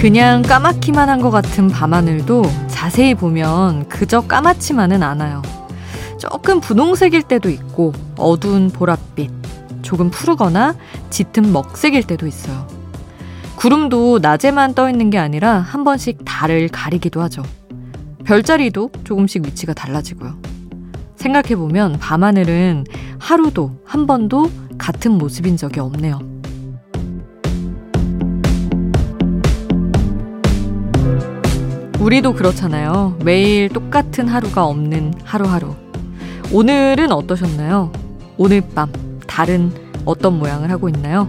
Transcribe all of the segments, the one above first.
그냥 까맣기만 한 것 같은 밤하늘도 자세히 보면 그저 까맣지만은 않아요. 조금 분홍색일 때도 있고 어두운 보랏빛, 조금 푸르거나 짙은 먹색일 때도 있어요. 구름도 낮에만 떠 있는 게 아니라 한 번씩 달을 가리기도 하죠. 별자리도 조금씩 위치가 달라지고요. 생각해보면 밤하늘은 하루도 한 번도 같은 모습인 적이 없네요. 우리도 그렇잖아요. 매일 똑같은 하루가 없는 하루하루. 오늘은 어떠셨나요? 오늘 밤 달은 어떤 모양을 하고 있나요?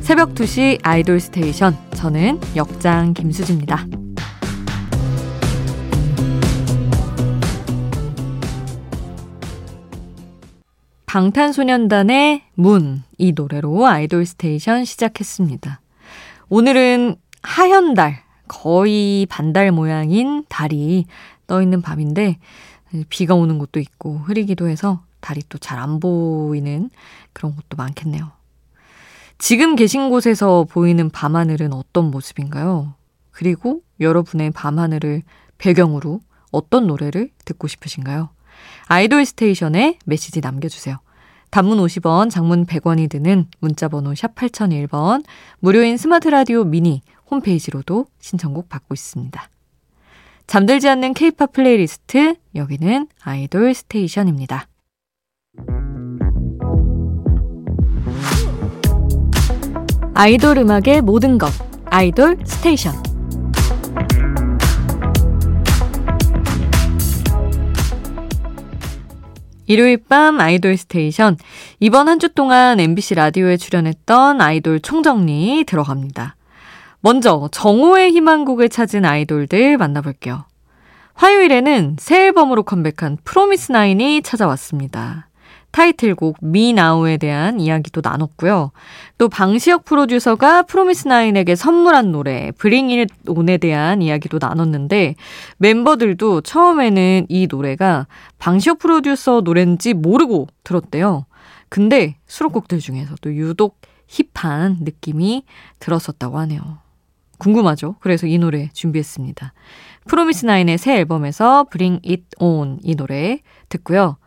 새벽 2시 아이돌 스테이션. 저는 역장 김수지입니다. 방탄소년단의 Moon, 이 노래로 아이돌 스테이션 시작했습니다. 오늘은 하현달, 거의 반달 모양인 달이 떠 있는 밤인데, 비가 오는 곳도 있고 흐리기도 해서 달이 또 잘 안 보이는 그런 곳도 많겠네요. 지금 계신 곳에서 보이는 밤하늘은 어떤 모습인가요? 그리고 여러분의 밤하늘을 배경으로 어떤 노래를 듣고 싶으신가요? 아이돌 스테이션에 메시지 남겨주세요. 단문 50원, 장문 100원이 드는 문자번호 샵 8001번, 무료인 스마트 라디오 미니 홈페이지로도 신청곡 받고 있습니다. 잠들지 않는 케이팝 플레이리스트, 여기는 아이돌 스테이션입니다. 아이돌 음악의 모든 것, 아이돌 스테이션. 일요일 밤 아이돌 스테이션. 이번 한 주 동안 MBC 라디오에 출연했던 아이돌 총정리 들어갑니다. 먼저 정오의 희망곡을 찾은 아이돌들 만나볼게요. 화요일에는 새 앨범으로 컴백한 프로미스나인이 찾아왔습니다. 타이틀곡 미나우에 대한 이야기도 나눴고요. 또 방시혁 프로듀서가 프로미스나인에게 선물한 노래 브링 잇 온에 대한 이야기도 나눴는데 멤버들도 처음에는 이 노래가 방시혁 프로듀서 노래인지 모르고 들었대요. 근데 수록곡들 중에서도 유독 힙한 느낌이 들었었다고 하네요. 궁금하죠? 그래서 이 노래 준비했습니다. 프로미스나인의 새 앨범에서 Bring It On 이 노래 듣고요.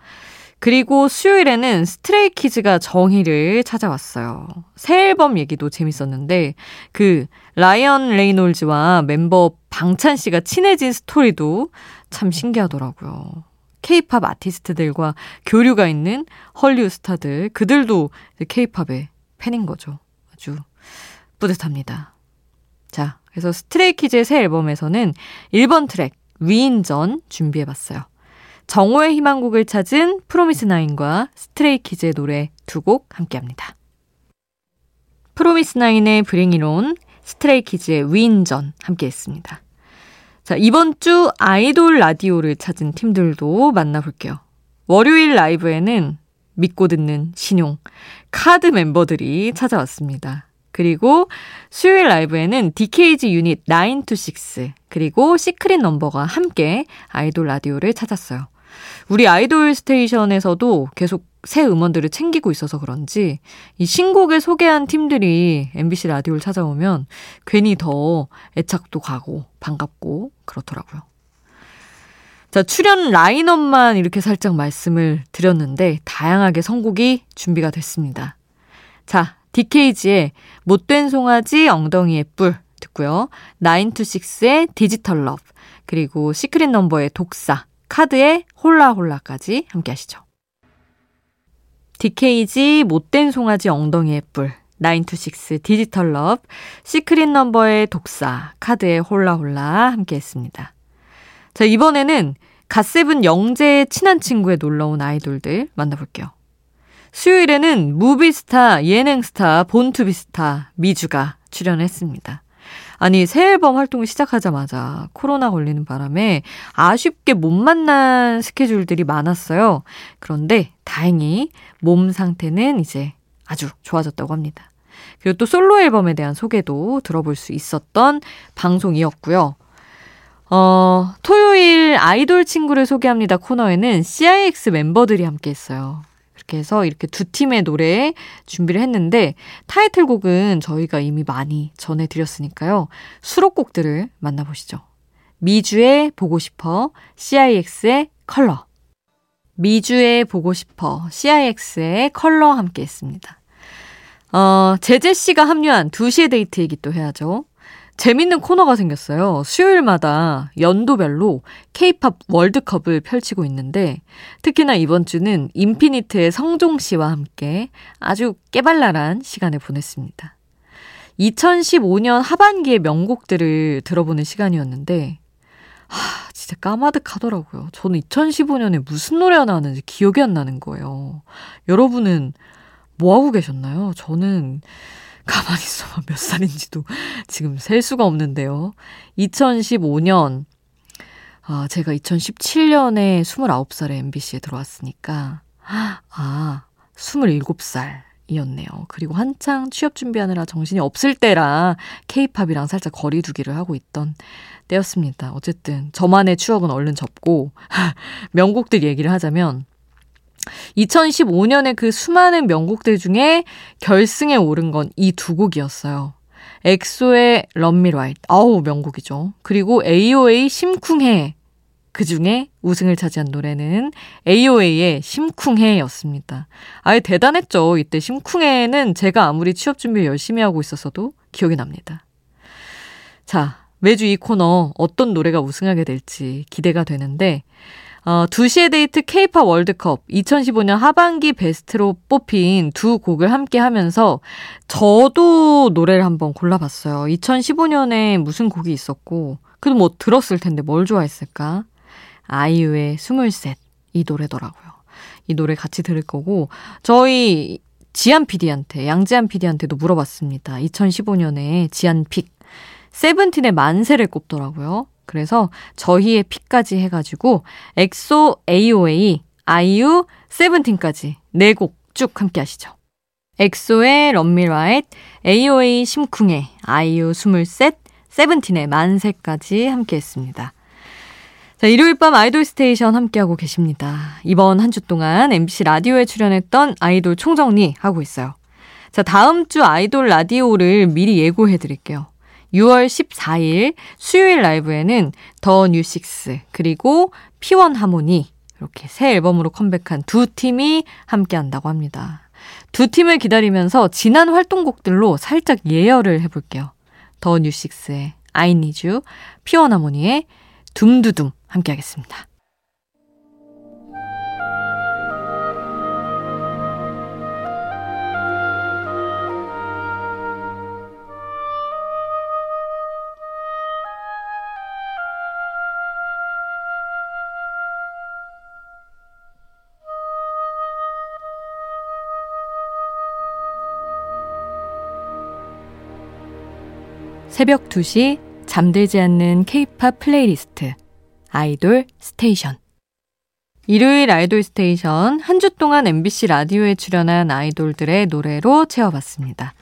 그리고 수요일에는 스트레이키즈가 정희를 찾아왔어요. 새 앨범 얘기도 재밌었는데 그 라이언 레이놀즈와 멤버 방찬 씨가 친해진 스토리도 참 신기하더라고요. 케이팝 아티스트들과 교류가 있는 헐리우드 스타들 그들도 케이팝의 팬인 거죠. 아주 뿌듯합니다. 자, 그래서 스트레이키즈의 새 앨범에서는 1번 트랙 위인전 준비해봤어요. 정오의 희망곡을 찾은 프로미스나인과 스트레이키즈의 노래 두 곡 함께합니다. 프로미스나인의 Bring It On, 스트레이키즈의 위인전 함께했습니다. 자, 이번 주 아이돌 라디오를 찾은 팀들도 만나볼게요. 월요일 라이브에는 믿고 듣는 신용, KARD 멤버들이 찾아왔습니다. 그리고 수요일 라이브에는 DKZ 유닛 9to6 그리고 시크릿 넘버가 함께 아이돌 라디오를 찾았어요. 우리 아이돌 스테이션에서도 계속 새 음원들을 챙기고 있어서 그런지 이 신곡을 소개한 팀들이 MBC 라디오를 찾아오면 괜히 더 애착도 가고 반갑고 그렇더라고요. 자, 출연 라인업만 이렇게 살짝 말씀을 드렸는데 다양하게 선곡이 준비가 됐습니다. 자, DKB의 못된 송아지 엉덩이의 뿔 듣고요. 9to6의 Digital Love 그리고 시크릿 넘버의 독사 카드의 Hola Hola까지 함께 하시죠. DKB 못된 송아지 엉덩이의 뿔, 9to6 Digital Love, 시크릿 넘버의 독사, 카드의 Hola Hola 함께 했습니다. 자, 이번에는 갓세븐 영재의 친한 친구에 놀러온 아이돌들 만나볼게요. 수요일에는 movie 스타, 예능스타, born to be 스타, 미주가 출연했습니다. 아니, 새 앨범 활동을 시작하자마자 코로나 걸리는 바람에 아쉽게 못 만난 스케줄들이 많았어요. 그런데 다행히 몸 상태는 이제 아주 좋아졌다고 합니다. 그리고 또 솔로 앨범에 대한 소개도 들어볼 수 있었던 방송이었고요. 어, 토요일 아이돌 친구를 소개합니다 코너에는 CIX 멤버들이 함께 했어요. 이렇게 해서 이렇게 두 팀의 노래 준비를 했는데 타이틀곡은 저희가 이미 많이 전해드렸으니까요. 수록곡들을 만나보시죠. 미주의 보고 싶어, CIX의 컬러. 미주의 보고 싶어, CIX의 컬러 함께 했습니다. 어, 재재 씨가 합류한 2시의 데이트 얘기 또 해야죠. 재밌는 코너가 생겼어요. 수요일마다 연도별로 케이팝 월드컵을 펼치고 있는데 특히나 이번 주는 인피니트의 성종 씨와 함께 아주 깨발랄한 시간을 보냈습니다. 2015년 하반기의 명곡들을 들어보는 시간이었는데 하, 진짜 까마득하더라고요. 저는 2015년에 무슨 노래가 나왔는지 기억이 안 나는 거예요. 여러분은 뭐 하고 계셨나요? 저는 가만히 있어봐 몇 살인지도 지금 셀 수가 없는데요. 2015년, 아, 제가 2017년에 29살에 MBC에 들어왔으니까, 아, 27살이었네요. 그리고 한창 취업 준비하느라 정신이 없을 때라 케이팝이랑 살짝 거리 두기를 하고 있던 때였습니다. 어쨌든 저만의 추억은 얼른 접고 명곡들 얘기를 하자면 2015년에 그 수많은 명곡들 중에 결승에 오른 건 이 두 곡이었어요. 엑소의 Me Right. 아우, 명곡이죠. 그리고 AOA 심쿵해. 그 중에 우승을 차지한 노래는 AOA의 심쿵해였습니다. 아예 대단했죠. 이때 심쿵해는 제가 아무리 취업 준비 열심히 하고 있었어도 기억이 납니다. 자, 매주 이 코너 어떤 노래가 우승하게 될지 기대가 되는데, 어, 2시의 데이트 케이팝 월드컵 2015년 하반기 베스트로 뽑힌 두 곡을 함께 하면서 저도 노래를 한번 골라봤어요. 2015년에 무슨 곡이 있었고, 그래도 뭐 들었을 텐데 뭘 좋아했을까? 아이유의 스물셋 이 노래더라고요. 이 노래 같이 들을 거고, 저희 지안 PD한테, 양지안 PD한테도 물어봤습니다. 2015년에 지안 pick. 세븐틴의 만세를 꼽더라고요. 그래서 저희의 pick까지 해가지고 엑소, AOA, 아이유, 세븐틴까지 네 곡 쭉 함께 하시죠. 엑소의 Love Me Right, AOA 심쿵의 아이유 스물셋, 세븐틴의 만세까지 함께 했습니다. 자, 일요일 밤 아이돌 스테이션 함께하고 계십니다. 이번 한 주 동안 MBC 라디오에 출연했던 아이돌 총정리 하고 있어요. 자, 다음 주 아이돌 라디오를 미리 예고해 드릴게요. 6월 14일 수요일 라이브에는 더 뉴식스 그리고 피원 하모니 이렇게 새 앨범으로 컴백한 두 팀이 함께 한다고 합니다. 두 팀을 기다리면서 지난 활동곡들로 살짝 예열을 해볼게요. 더 뉴식스의 I Need 피원 하모니의 둠두둠 함께 하겠습니다. 새벽 2시 잠들지 않는 케이팝 플레이리스트 아이돌 스테이션 일요일 아이돌 스테이션 한 주 동안 MBC 라디오에 출연한 아이돌들의 노래로 채워봤습니다.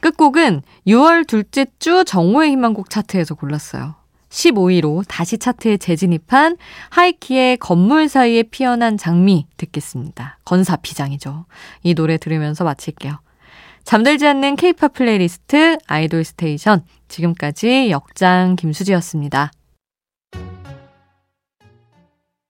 끝곡은 6월 둘째 주 정오의 희망곡 차트에서 골랐어요. 15위로 다시 차트에 재진입한 하이키의 건물 사이에 피어난 장미 듣겠습니다. 건사피장이죠. 이 노래 들으면서 마칠게요. 잠들지 않는 케이팝 플레이리스트 아이돌 스테이션 지금까지 역장 김수지였습니다.